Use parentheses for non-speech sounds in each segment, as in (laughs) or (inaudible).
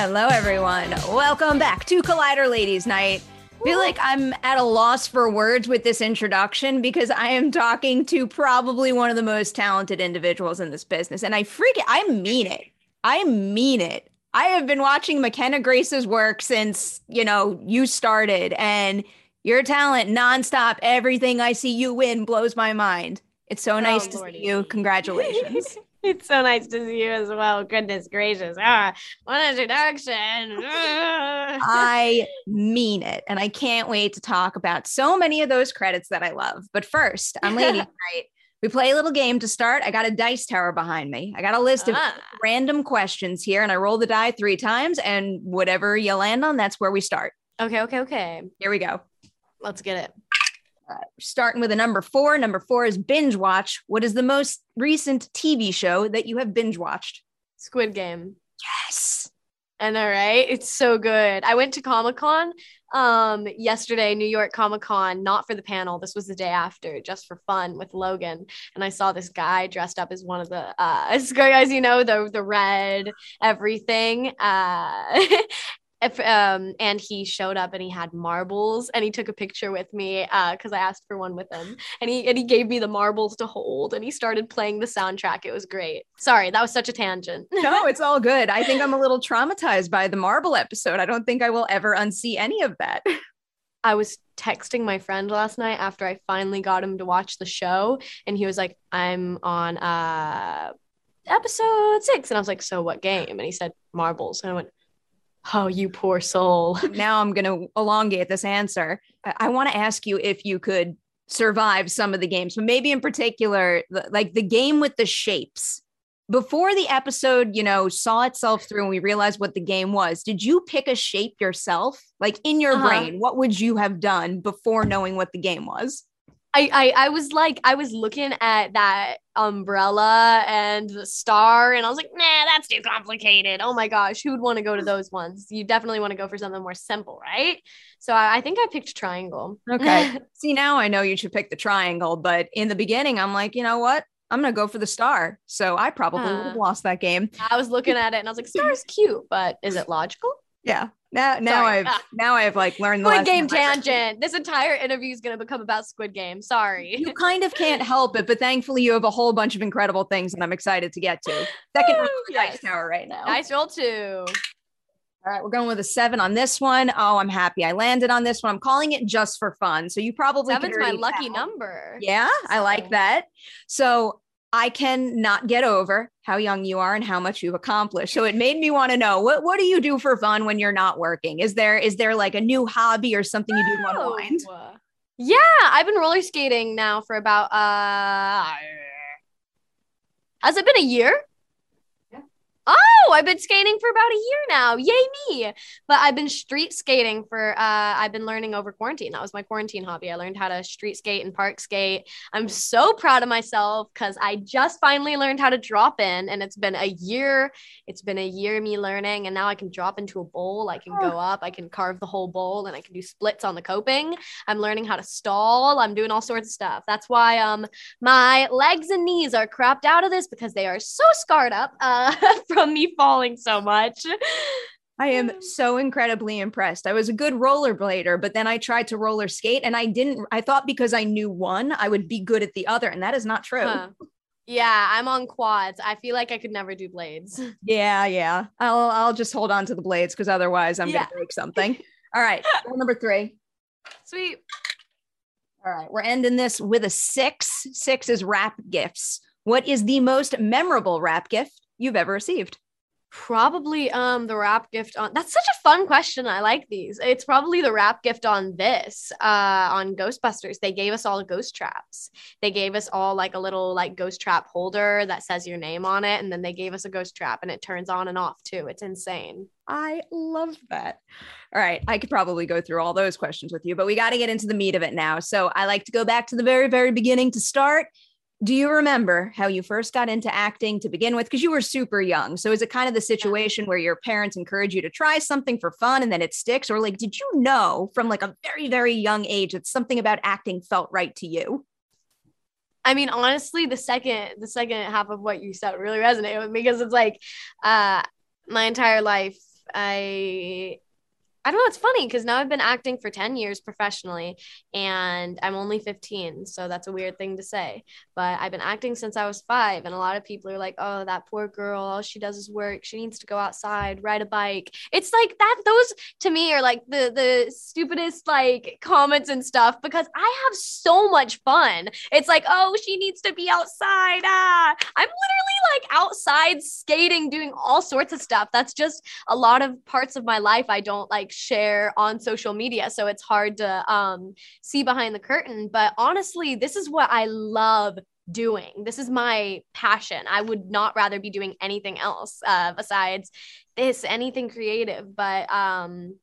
Hello, everyone. Welcome back to Collider Ladies Night. feel like I'm at a loss for words with this introduction because I am talking to probably one of the most talented individuals in this business. And I freak it. I mean it. I mean it. I have been watching McKenna Grace's work since, you know, you started and your talent nonstop. Everything I see you win blows my mind. It's so oh, nice to Lordy. see you. Congratulations. (laughs) It's so nice to see you as well. Goodness gracious. Ah, what an introduction. Ah. I (laughs) mean it. And I can't wait to talk about so many of those credits that I love. But first, on Lady Night, we play a little game to start. I got a dice tower behind me. I got a list of Ah. random questions here, and I roll the die three times, and whatever you land on, that's where we start. Okay, okay, okay. Here we go. Let's get it. Starting with a number four. Number four is binge watch. What is the most recent TV show that you have binge watched? Squid Game. Yes. I know, right? It's so good. I went to Comic Con um yesterday, New York Comic Con, not for the panel. This was the day after, just for fun with Logan. And I saw this guy dressed up as one of the uh as (laughs) as you know, the the red everything. Uh (laughs) if, um, and he showed up and he had marbles and he took a picture with me uh because I asked for one with him and he and he gave me the marbles to hold and he started playing the soundtrack. It was great. Sorry, that was such a tangent. (laughs) No, it's all good. I think I'm a little traumatized by the marble episode. I don't think I will ever unsee any of that. (laughs) I was texting my friend last night after I finally got him to watch the show, and he was like, "I'm on uh episode six. and I was like, "So what game?" And he said, "Marbles," and I went, "Oh, you poor soul." (laughs) now I'm going to elongate this answer. I, I want to ask you if you could survive some of the games, but maybe in particular, like the game with the shapes. Before the episode, you know, saw itself through and we realized what the game was, did you pick a shape yourself? Like in your Uh-huh. brain, what would you have done before knowing what the game was? I, I I was like, I was looking at that umbrella and the star, and I was like, "Nah, that's too complicated." Oh my gosh, who would want to go to (laughs) those ones? You definitely want to go for something more simple, right? So I, I think I picked triangle. Okay. (laughs) See, now I know you should pick the triangle, but in the beginning, I'm like, you know what? I'm going to go for the star. So I probably would have lost that game. I was looking at it and I was like, "Star's cute, but is it logical?" Yeah. Now, now Sorry. I've Ah. now I've like learned the Squid Game tangent. This entire interview is going to become about Squid Game. Sorry. You kind of can't help it, but thankfully you have a whole bunch of incredible things that I'm excited to get to. Second round Yes. dice tower right now. Nice roll too. All right, we're going with a seven on this one. Oh, I'm happy I landed on this one. I'm calling it just for fun. So you probably Seven's my lucky number. Yeah, I like that. So I can not get over how young you are and how much you've accomplished. So it made me want to know what what do you do for fun when you're not working? Is there is there like a new hobby or something you do to unwind? Yeah, I've been roller skating now for about uh has it been a year? Yeah. Oh, I've been skating for about a year now. Yay me. But I've been street skating for uh I've been learning over quarantine. That was my quarantine hobby. I learned how to street skate and park skate. I'm so proud of myself cuz I just finally learned how to drop in and it's been a year. It's been a year me learning and now I can drop into a bowl. I can go up, I can carve the whole bowl and I can do splits on the coping. I'm learning how to stall. I'm doing all sorts of stuff. That's why um my legs and knees are crapped out of this because they are so scarred up uh, (laughs) from me (laughs) falling so much. I am so incredibly impressed. I was a good rollerblader, but then I tried to roller skate and I didn't. I thought because I knew one, I would be good at the other. And that is not true. Huh. Yeah, I'm on quads. I feel like I could never do blades. (laughs) Yeah, yeah. I'll I'll just hold on to the blades because otherwise I'm Yeah. gonna break something. (laughs) All right. number three. Sweet. All right. We're ending this with a six. Six is wrap gifts. What is the most memorable wrap gift you've ever received? Probably um the wrap gift on that's such a fun question. I like these. It's probably the wrap gift on this uh on Ghostbusters. They gave us all ghost traps. They gave us all like a little like ghost trap holder that says your name on it and then they gave us a ghost trap and it turns on and off too. It's insane. I love that. All right. I could probably go through all those questions with you, but we got to get into the meat of it now. So I like to go back to the very, very beginning to start. Do you remember how you first got into acting to begin with? Because you were super young. So is it kind of the situation where your parents encourage you to try something for fun and then it sticks? Or like, did you know from like a very, very young age that something about acting felt right to you? I mean, honestly, the second the second half of what you said really resonated with me because it's like uh my entire life I I don't know, it's funny because now I've been acting for 10 years professionally and I'm only 15, so that's a weird thing to say. But I've been acting since I was 5 and a lot of people are like, "Oh, that poor girl, all she does is work. She needs to go outside, ride a bike." It's like that those to me are like the the stupidest like comments and stuff because I have so much fun. It's like, "Oh, she needs to be outside." Ah, I'm literally like outside skating doing all sorts of stuff. That's just a lot of parts of my life I don't like share on social media. So it's hard to um, see behind the curtain. But honestly, this is what I love doing. This is my passion. I would not rather be doing anything else uh, besides this, anything creative. But um,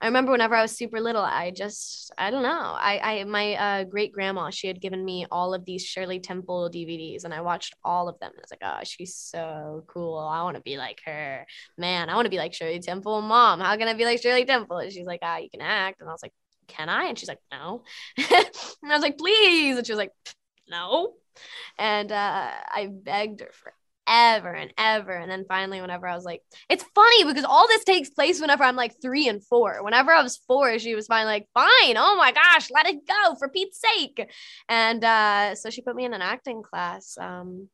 I remember whenever I was super little, I just, I don't know. I, I, my uh, great grandma, she had given me all of these Shirley Temple DVDs and I watched all of them. And I was like, oh, she's so cool. I want to be like her. Man, I want to be like Shirley Temple. Mom, how can I be like Shirley Temple? And she's like, ah, you can act. And I was like, can I? And she's like, no. (laughs) and I was like, please. And she was like, no. And uh, I begged her for ever and ever. And then finally, whenever I was like, it's funny because all this takes place whenever I'm like three and four. Whenever I was four, she was finally like, fine, oh my gosh, let it go for Pete's sake. And uh, so she put me in an acting class. Um,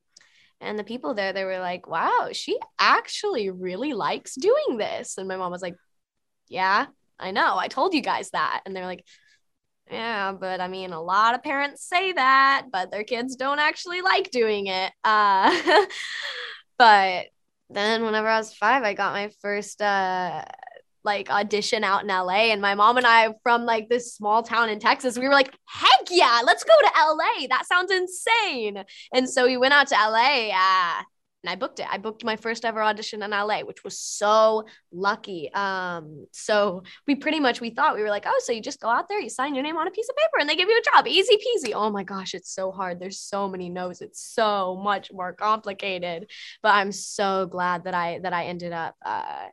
and the people there, they were like, wow, she actually really likes doing this. And my mom was like, yeah, I know. I told you guys that. And they're like, yeah, but I mean, a lot of parents say that, but their kids don't actually like doing it. Uh, (laughs) but then whenever I was five, I got my first uh, like audition out in LA. And my mom and I from like this small town in Texas, we were like, heck yeah, let's go to LA. That sounds insane. And so we went out to LA. Uh, and I booked it. I booked my first ever audition in LA, which was so lucky. Um, so we pretty much we thought we were like, oh, so you just go out there, you sign your name on a piece of paper, and they give you a job, easy peasy. Oh my gosh, it's so hard. There's so many no's. It's so much more complicated. But I'm so glad that I that I ended up uh,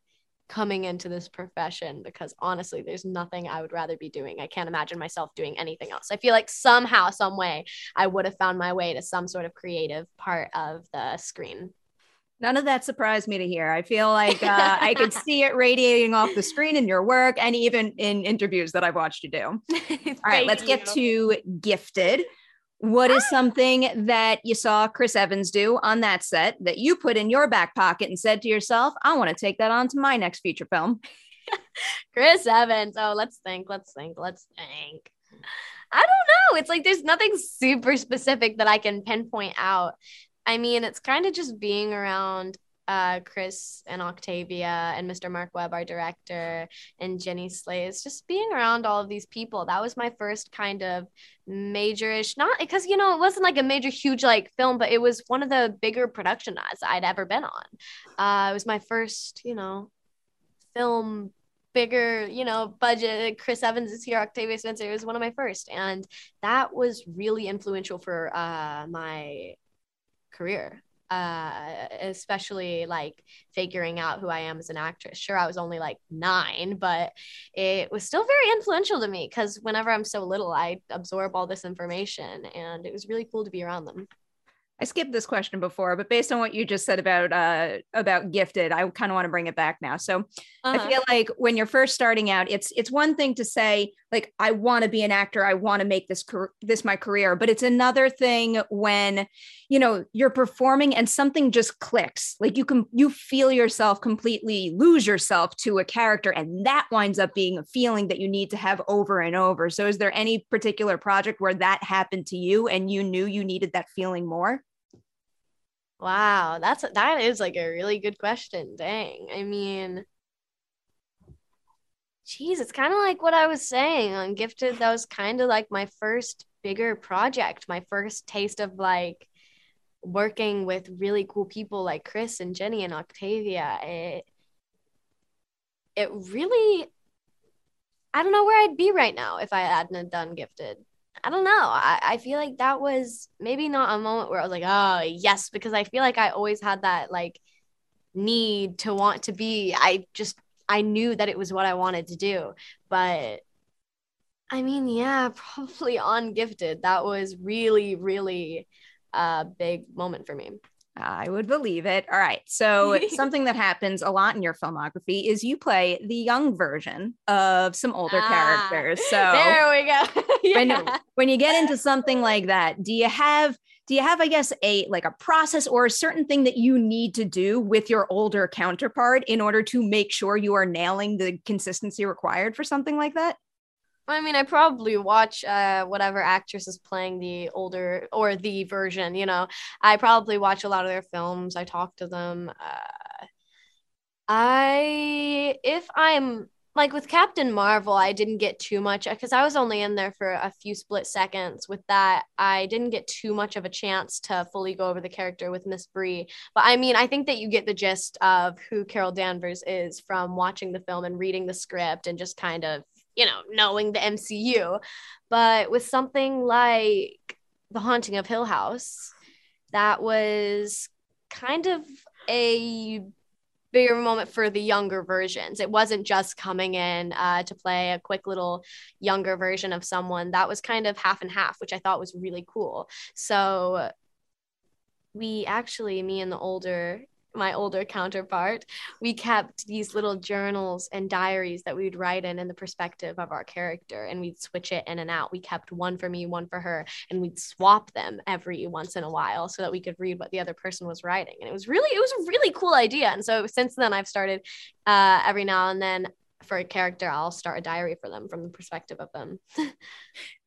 coming into this profession because honestly, there's nothing I would rather be doing. I can't imagine myself doing anything else. I feel like somehow, some way, I would have found my way to some sort of creative part of the screen. None of that surprised me to hear. I feel like uh, I could (laughs) see it radiating off the screen in your work and even in interviews that I've watched you do. All (laughs) right, let's get to gifted. What is something that you saw Chris Evans do on that set that you put in your back pocket and said to yourself, I want to take that on to my next feature film? (laughs) Chris Evans. Oh, let's think. Let's think. Let's think. I don't know. It's like there's nothing super specific that I can pinpoint out. I mean, it's kind of just being around uh, Chris and Octavia and Mr. Marc Webb, our director, and Jenny Slate, just being around all of these people. That was my first kind of majorish, not because, you know, it wasn't like a major, huge like film, but it was one of the bigger production I'd ever been on. Uh, it was my first, you know, film bigger, you know, budget. Chris Evans is here, Octavia Spencer. It was one of my first. And that was really influential for uh, my career uh, especially like figuring out who I am as an actress. Sure, I was only like nine, but it was still very influential to me because whenever I'm so little, I absorb all this information, and it was really cool to be around them. I skipped this question before, but based on what you just said about uh about gifted, I kind of want to bring it back now. So uh-huh. I feel like when you're first starting out, it's it's one thing to say like I want to be an actor, I want to make this this my career, but it's another thing when you know you're performing and something just clicks. Like you can you feel yourself completely lose yourself to a character, and that winds up being a feeling that you need to have over and over. So is there any particular project where that happened to you and you knew you needed that feeling more? Wow, that's that is like a really good question. Dang. I mean, geez, it's kind of like what I was saying on Gifted. That was kind of like my first bigger project, my first taste of like working with really cool people like Chris and Jenny and Octavia. It it really I don't know where I'd be right now if I hadn't done Gifted. I don't know. I, I feel like that was maybe not a moment where I was like, oh, yes, because I feel like I always had that like need to want to be. I just, I knew that it was what I wanted to do. But I mean, yeah, (laughs) probably on Gifted. That was really, really a big moment for me. I would believe it. All right. So, (laughs) something that happens a lot in your filmography is you play the young version of some older ah, characters. So, there we go. (laughs) yeah. when, when you get into something like that, do you have do you have i guess a like a process or a certain thing that you need to do with your older counterpart in order to make sure you are nailing the consistency required for something like that I mean, I probably watch uh, whatever actress is playing the older or the version. You know, I probably watch a lot of their films. I talk to them. Uh, I if I'm like with Captain Marvel, I didn't get too much because I was only in there for a few split seconds. With that, I didn't get too much of a chance to fully go over the character with Miss Brie. But I mean, I think that you get the gist of who Carol Danvers is from watching the film and reading the script and just kind of you know, knowing the MCU. But with something like The Haunting of Hill House, that was kind of a bigger moment for the younger versions. It wasn't just coming in uh, to play a quick little younger version of someone. That was kind of half and half, which I thought was really cool. So we actually, me and the older my older counterpart, we kept these little journals and diaries that we'd write in in the perspective of our character and we'd switch it in and out. We kept one for me, one for her, and we'd swap them every once in a while so that we could read what the other person was writing. And it was really, it was a really cool idea. And so since then, I've started uh, every now and then for a character, I'll start a diary for them from the perspective of them. (laughs)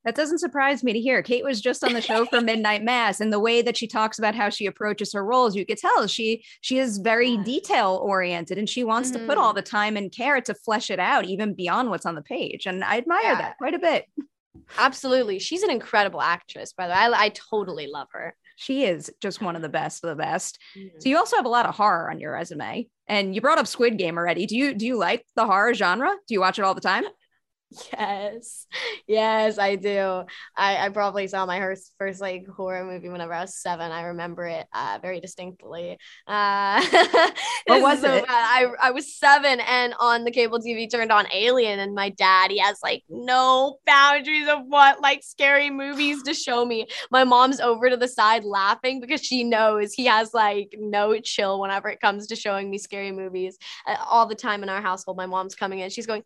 that doesn't surprise me to hear. Kate was just on the show for (laughs) Midnight Mass, and the way that she talks about how she approaches her roles, you could tell she she is very detail oriented, and she wants mm-hmm. to put all mm-hmm. the time and care to flesh it out, even beyond what's on the page. And I admire yeah. that quite a bit. Absolutely, she's an incredible actress. By the way, I, I totally love her. She is just one of the best of the best. Mm-hmm. So you also have a lot of horror on your resume. And you brought up Squid Game already. Do you do you like the horror genre? Do you watch it all the time? Yes, (laughs) yes, I do. I, I probably saw my first, first like horror movie whenever I was seven. I remember it uh, very distinctly. Uh, (laughs) what was so it? Bad. I I was seven, and on the cable TV turned on Alien, and my dad he has like no boundaries of what like scary movies to show me. My mom's over to the side laughing because she knows he has like no chill whenever it comes to showing me scary movies uh, all the time in our household. My mom's coming in, she's going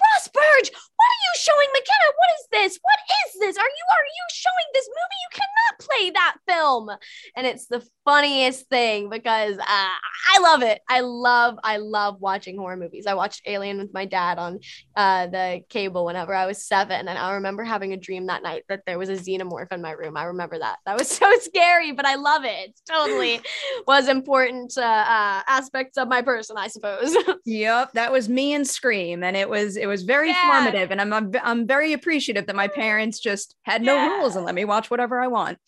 Ross Burge, what are you showing McKenna? What is this? What is this? Are you are you showing this movie? You cannot play that film. And it's the funniest thing because uh, I love it. I love I love watching horror movies. I watched Alien with my dad on uh, the cable whenever I was seven, and I remember having a dream that night that there was a xenomorph in my room. I remember that. That was (laughs) so scary, but I love it. It totally (sighs) was important uh, aspects of my person, I suppose. (laughs) yep, that was me and Scream, and it was it was very yeah. formative, and I'm, I'm I'm very appreciative that my parents just had no yeah. rules and let me watch whatever I want.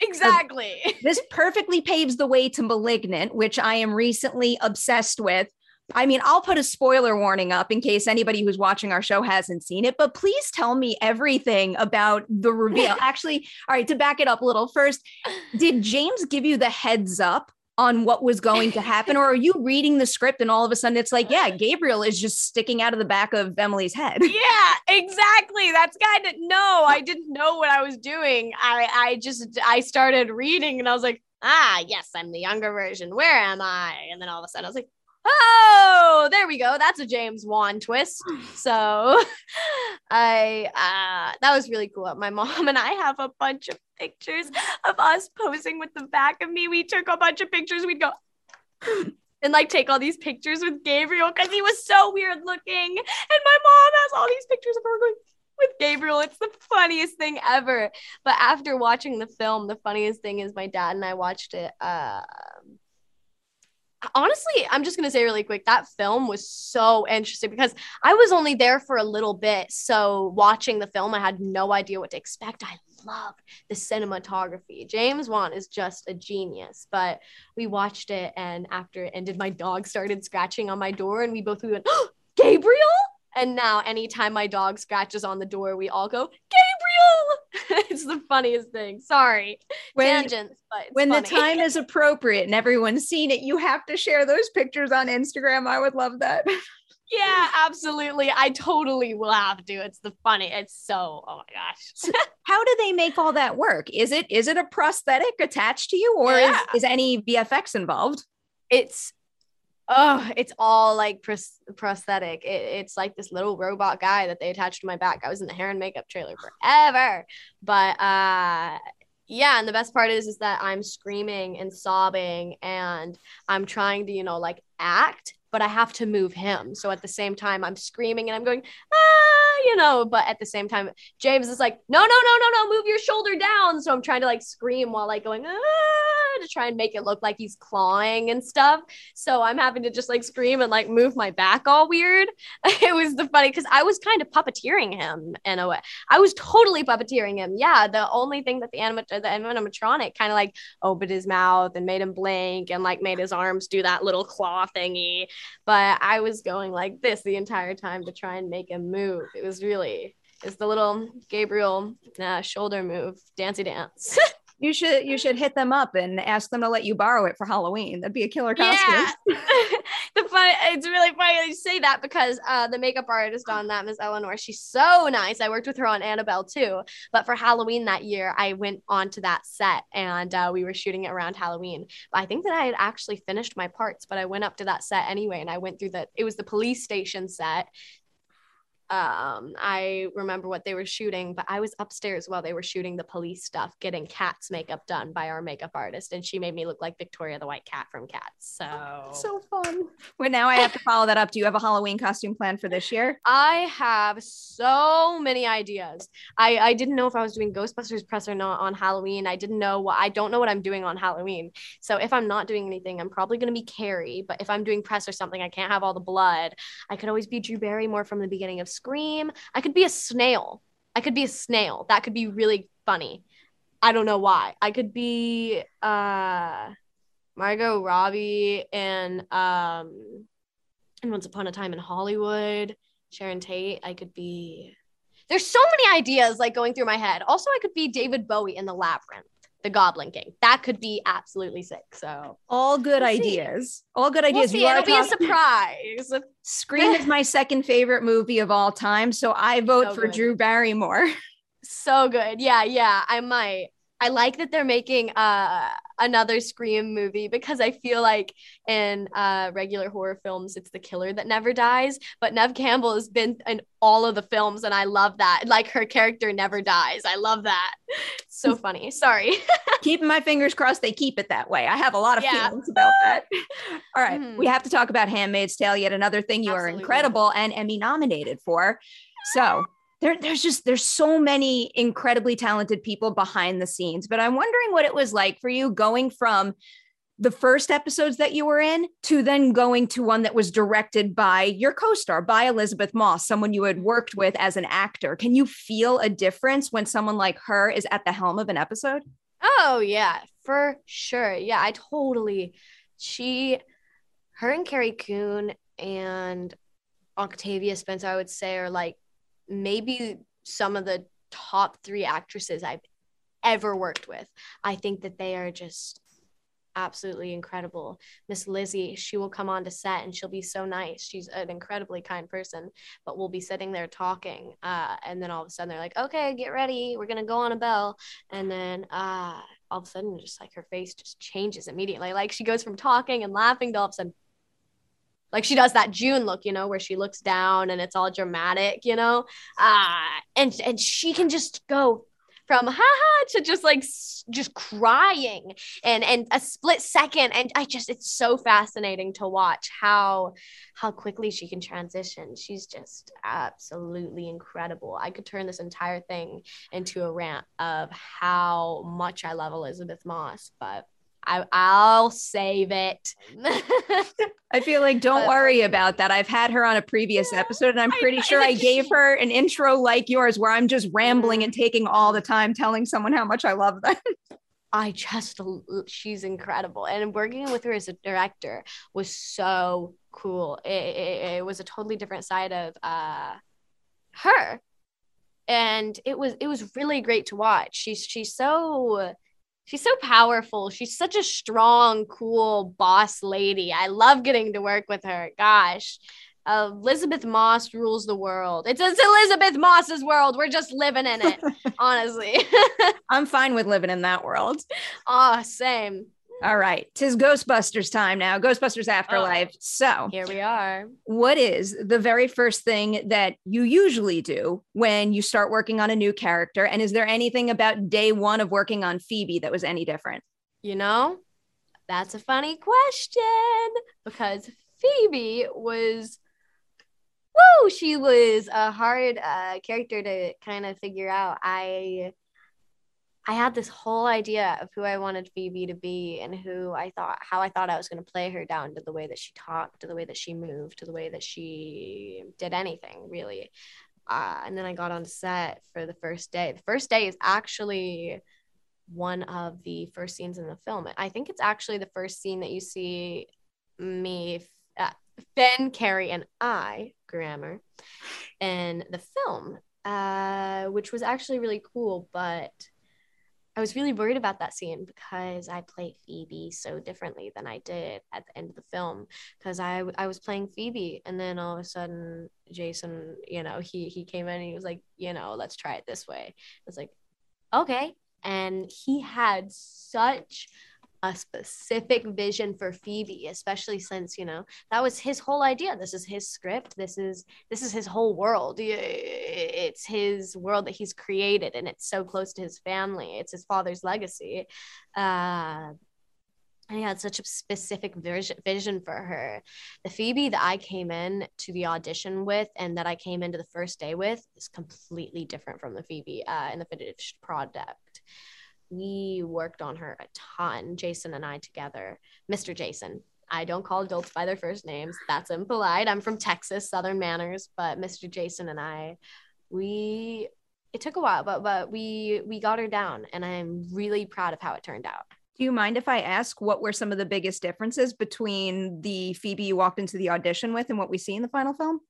Exactly. (laughs) this perfectly paves the way to Malignant, which I am recently obsessed with. I mean, I'll put a spoiler warning up in case anybody who's watching our show hasn't seen it, but please tell me everything about the reveal. (laughs) Actually, all right, to back it up a little first, did James give you the heads up on what was going to happen? or are you (laughs) reading the script and all of a sudden it's like, yeah, (laughs) Gabriel is just sticking out of the back of Emily's head? Yeah, exactly. That's kind of no, I didn't know what I was doing. I I just I started reading and I was like, ah, yes, I'm the younger version. Where am I? And then all of a sudden I was like, oh, there we go. That's a James Wan twist. (sighs) So (laughs) I uh that was really cool. My mom and I have a bunch of pictures of us posing with the back of me. We took a bunch of pictures. We'd go (clears throat) and like take all these pictures with Gabriel because he was so weird looking. And my mom has all these pictures of her going with Gabriel. It's the funniest thing ever. But after watching the film, the funniest thing is my dad and I watched it uh honestly, I'm just gonna say really quick that film was so interesting because I was only there for a little bit. So watching the film, I had no idea what to expect. I love the cinematography. James Wan is just a genius. But we watched it, and after it ended, my dog started scratching on my door, and we both we went, oh, (gasps) Gabriel. And now, anytime my dog scratches on the door, we all go, Gabriel. (laughs) it's the funniest thing. Sorry, when, tangents, but when funny. the time is (laughs) appropriate and everyone's seen it, you have to share those pictures on Instagram. I would love that. (laughs) yeah, absolutely. I totally will have to. It's the funny. It's so. Oh my gosh. How do they make all that work? Is it is it a prosthetic attached to you, or yeah. is is any VFX involved? It's oh, it's all like pros- prosthetic. It, it's like this little robot guy that they attached to my back. I was in the hair and makeup trailer forever, but uh, yeah. And the best part is, is that I'm screaming and sobbing, and I'm trying to, you know, like act, but I have to move him. So at the same time, I'm screaming and I'm going, ah, you know, but at the same time, James is like, no, no, no, no, no, move your shoulder down. So I'm trying to like scream while like going, ah, to try and make it look like he's clawing and stuff. So I'm having to just like scream and like move my back all weird. (laughs) it was the funny because I was kind of puppeteering him in a way. I was totally puppeteering him. Yeah. The only thing that the, anima- the animatronic kind of like opened his mouth and made him blink and like made his arms do that little claw thingy but I was going like this the entire time to try and make him move. It was really is the little Gabriel uh, shoulder move, dancey dance. (laughs) you should you should hit them up and ask them to let you borrow it for Halloween. That'd be a killer costume. Yeah. (laughs) the fun it's really funny that you say that because uh, the makeup artist on that, Miss Eleanor, she's so nice. I worked with her on Annabelle too. But for Halloween that year, I went onto that set and uh, we were shooting it around Halloween. But I think that I had actually finished my parts, but I went up to that set anyway and I went through the it was the police station set um i remember what they were shooting but i was upstairs while they were shooting the police stuff getting cats makeup done by our makeup artist and she made me look like victoria the white cat from cats so. So fun. Well now i have to follow that up. Do you have a halloween costume plan for this year? I have so many ideas. I i didn't know if i was doing ghostbusters press or not on halloween. I didn't know what i don't know what i'm doing on halloween. So if i'm not doing anything i'm probably going to be carrie but if i'm doing press or something i can't have all the blood. I could always be drew barrymore from the beginning of scream. I could be a snail. I could be a snail. That could be really funny. I don't know why. I could be uh Margot Robbie and um and Once Upon a Time in Hollywood, Sharon Tate. I could be there's so many ideas like going through my head. Also, I could be David Bowie in the labyrinth the Goblin King. That could be absolutely sick. So all good we'll ideas. See. All good ideas. We'll It'll be a surprise. Scream is my second favorite movie of all time, so I vote so for good. Drew Barrymore. (laughs) So good. Yeah, yeah. I might. I like that they're making uh another Scream movie because I feel like in uh, regular horror films, it's the killer that never dies. But Neve Campbell has been in all of the films, and I love that. Like her character never dies. I love that. so funny. Sorry. (laughs) Keeping my fingers crossed they keep it that way. I have a lot of yeah. feelings about that. (laughs) All right, mm-hmm. we have to talk about Handmaid's Tale, yet another thing you Absolutely. are incredible and Emmy nominated for. So there, there's just there's so many incredibly talented people behind the scenes but i'm wondering what it was like for you going from the first episodes that you were in to then going to one that was directed by your co-star by elisabeth moss someone you had worked with as an actor. Can you feel a difference when someone like her is at the helm of an episode? Oh yeah for sure. Yeah i totally she her and carrie coon and octavia spencer i would say are like maybe some of the top three actresses I've ever worked with. I think that they are just absolutely incredible. Miss Lizzie, she will come on to set and she'll be so nice. She's an incredibly kind person, but we'll be sitting there talking. Uh, and then all of a sudden they're like, okay, get ready. We're going to go on a bell. And then uh, all of a sudden, just like her face just changes immediately. Like she goes from talking and laughing to all of a sudden, like she does that June look, you know, where she looks down and it's all dramatic, you know. Uh, and and she can just go from haha to just like just crying and and a split second. And i just it's so fascinating to watch how how quickly she can transition. She's just absolutely incredible. I could turn this entire thing into a rant of how much i love elisabeth moss but I, I'll save it. (laughs) I feel like don't worry about that. I've had her on a previous yeah, episode, and I'm pretty I, sure I, I (laughs) gave she, her an intro like yours, where I'm just rambling and taking all the time telling someone how much I love them. (laughs) I just, she's incredible. And working with her as a director was so cool. It, it, it was a totally different side of uh, her. And it was, it was really great to watch. She's, she's so, she's so powerful. She's such a strong, cool boss lady. I love getting to work with her. Gosh. Uh, Elisabeth Moss rules the world. It's, it's Elisabeth Moss's world. We're just living in it, (laughs) honestly. (laughs) I'm fine with living in that world. Oh, same. All right. Tis Ghostbusters time now. Ghostbusters Afterlife. Oh, so here we are. What is the very first thing that you usually do when you start working on a new character? And is there anything about day one of working on Phoebe that was any different? You know, that's a funny question because Phoebe was woo, she was a hard uh, character to kind of figure out. I I had this whole idea of who I wanted Phoebe to be and who I thought how I thought I was going to play her down to the way that she talked, to the way that she moved, to the way that she did anything really. Uh, and then I got on set for the first day. The first day is actually one of the first scenes in the film. I think it's actually the first scene that you see me, uh, Ben, Carrie, and I, Grammar, in the film, uh, which was actually really cool. But I was really worried about that scene because I play Phoebe so differently than I did at the end of the film because I I was playing Phoebe and then all of a sudden Jason you know he he came in and he was like you know let's try it this way. I was like okay. And he had such a specific vision for Phoebe, especially since you know that was his whole idea. This is his script. This is this is his whole world. It's his world that he's created, and it's so close to his family. It's his father's legacy. Uh, and he had such a specific vision, for her. The Phoebe that I came in to the audition with and that I came into the first day with is completely different from the Phoebe uh, in the finished product we worked on her a ton, Jason and I together. Mr. Jason. I don't call adults by their first names. That's impolite. I'm from Texas, Southern manners, but Mr. Jason and I, we it took a while, but but we we got her down and I'm really proud of how it turned out. Do you mind if I ask what were some of the biggest differences between the Phoebe you walked into the audition with and what we see in the final film?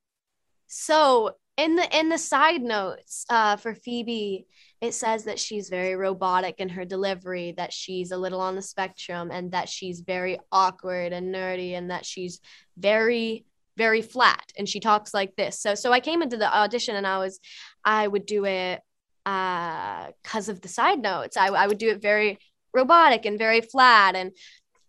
So in the in the side notes uh, for Phoebe, it says that she's very robotic in her delivery, that she's a little on the spectrum, and that she's very awkward and nerdy, and that she's very very flat and she talks like this. So so i came into the audition and i was i would do it uh because of the side notes. I, I would do it very robotic and very flat and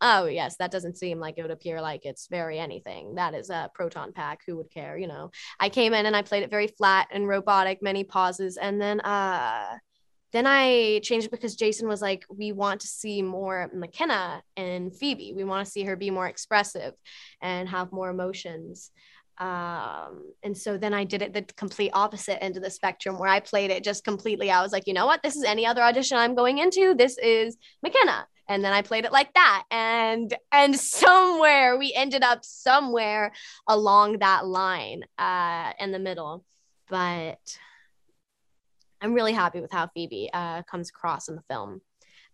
oh yes that doesn't seem like it would appear like it's very anything that is a proton pack who would care you know i came in and i played it very flat and robotic many pauses and then uh then I changed it because Jason was like, we want to see more McKenna and Phoebe. We want to see her be more expressive and have more emotions. Um, and so then I did it the complete opposite end of the spectrum where I played it just completely. I was like, you know what? This is any other audition I'm going into. This is McKenna. And then I played it like that. And and somewhere we ended up somewhere along that line uh in the middle. But I'm really happy with how Phoebe uh comes across in the film.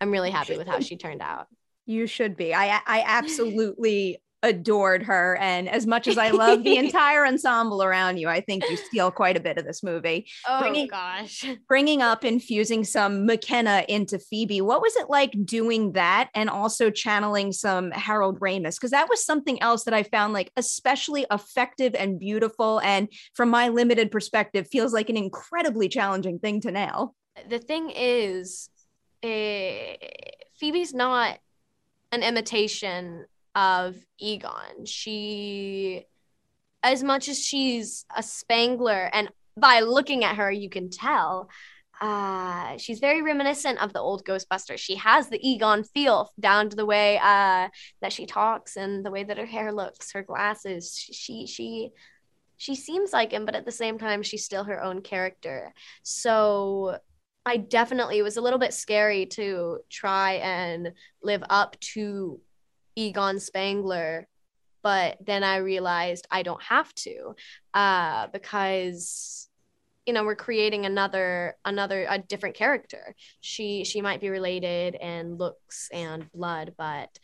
I'm really happy with how she turned out. You should be. I I (laughs) absolutely adored her. And as much as I love the (laughs) entire ensemble around you, I think you steal quite a bit of this movie. Oh bringing, gosh. (laughs) Bringing up, infusing some McKenna into Phoebe. What was it like doing that and also channeling some Harold Ramis? Because that was something else that I found like especially effective and beautiful. And from my limited perspective, feels like an incredibly challenging thing to nail. The thing is, uh, Phoebe's not an imitation of Egon. She, as much as she's a Spangler, and by looking at her, you can tell. Uh, she's very reminiscent of the old Ghostbusters. She has the Egon feel down to the way uh, that she talks and the way that her hair looks, her glasses. She she she seems like him, but at the same time, she's still her own character. So I definitely was a little bit scary to try and live up to Egon Spangler, but then I realized I don't have to uh, because you know we're creating another another a different character. She she might be related in looks and blood, but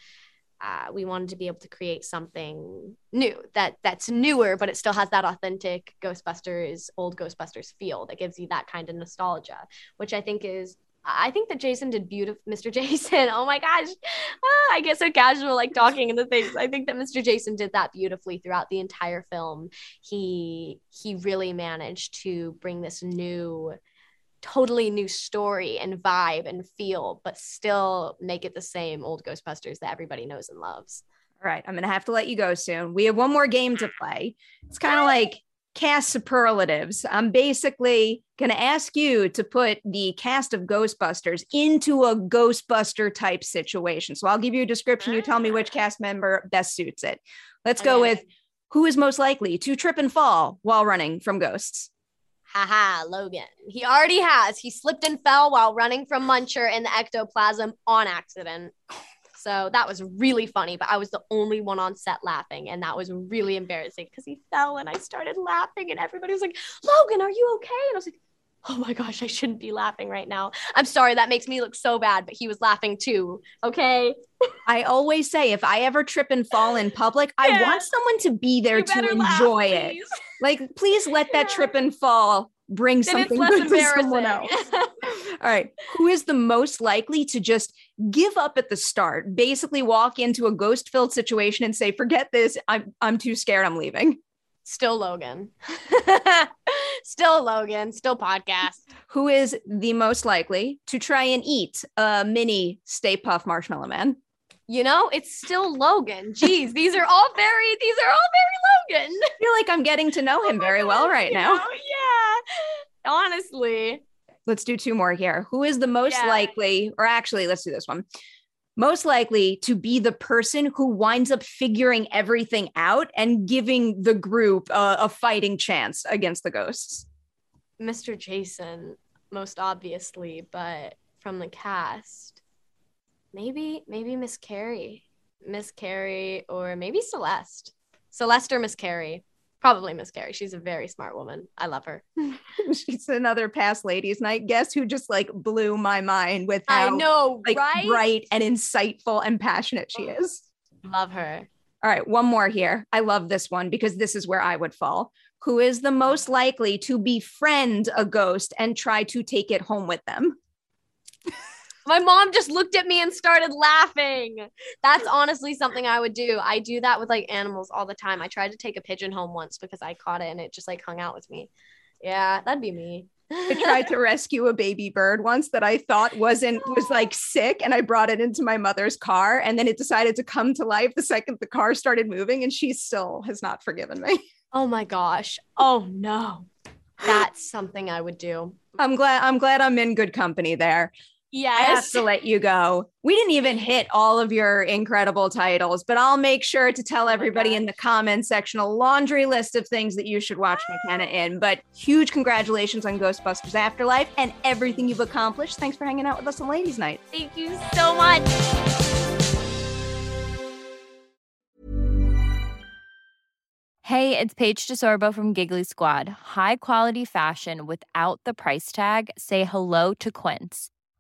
uh, we wanted to be able to create something new that that's newer, but it still has that authentic Ghostbusters, old Ghostbusters feel that gives you that kind of nostalgia, which I think is I think that Jason did beautiful. Mr. (laughs) Jason, oh my gosh, ah, I get so casual like talking and the things. I think that Mr. Jason did that beautifully throughout the entire film. He he really managed to bring this new, totally new story and vibe and feel, but still make it the same old Ghostbusters that everybody knows and loves. All right, I'm gonna have to let you go soon. We have one more game to play. It's kind of like cast superlatives. I'm basically going to ask you to put the cast of Ghostbusters into a Ghostbuster type situation. So I'll give you a description. You tell me which ah. cast member best suits it. Let's go with who is most likely to trip and fall while running from ghosts. Haha, Logan. He already has. He slipped and fell while running from Muncher in the ectoplasm on accident. (laughs) So that was really funny, but I was the only one on set laughing. And that was really embarrassing because he fell and I started laughing and everybody was like, Logan, are you okay? And I was like, oh my gosh, I shouldn't be laughing right now. I'm sorry, that makes me look so bad, but he was laughing too. Okay. (laughs) I always say if I ever trip and fall in public, yeah. I want someone to be there you to enjoy laugh, it. Like, please let that (laughs) trip and fall bring then something (laughs) good to someone else. (laughs) All right. Who is the most likely to just give up at the start? Basically walk into a ghost filled situation and say, forget this. I'm I'm too scared. I'm leaving. Still Logan. (laughs) still Logan. Still podcast. Who is the most likely to try and eat a mini Stay Puft Marshmallow Man? You know, it's still Logan. Jeez, these are all very, these are all very Logan. I feel like I'm getting to know oh him oh very God, well right now. Know? Yeah, honestly. Let's do two more here. Who is the most yeah. likely, or actually, let's do this one. Most likely to be the person who winds up figuring everything out and giving the group a, a fighting chance against the ghosts. Mr. Jason, most obviously, but from the cast, maybe maybe Miss Carrie, Miss Carrie, or maybe Celeste. Celeste or Miss Carrie. Probably Miss Carrie. She's a very smart woman. I love her. (laughs) She's another past ladies night guest who just like blew my mind with how I know, like right? bright and insightful and passionate she oh, is. Love her. All right, one more here. I love this one because this is where I would fall. Who is the most likely to befriend a ghost and try to take it home with them? (laughs) My mom just looked at me and started laughing. That's honestly something I would do. I do that with like animals all the time. I tried to take a pigeon home once because I caught it and it just like hung out with me. Yeah, that'd be me. I tried to (laughs) rescue a baby bird once that I thought wasn't was like sick and I brought it into my mother's car and then it decided to come to life the second the car started moving and she still has not forgiven me. (laughs) Oh my gosh. Oh no. That's something I would do. I'm glad I'm glad I'm in good company there. Yes. I have to let you go. We didn't even hit all of your incredible titles, but I'll make sure to tell oh everybody in the comments section a laundry list of things that you should watch McKenna (gasps) in. But huge congratulations on Ghostbusters Afterlife and everything you've accomplished. Thanks for hanging out with us on Ladies Night. Thank you so much. Hey, it's Paige DeSorbo from Giggly Squad. High quality fashion without the price tag. Say hello to Quince.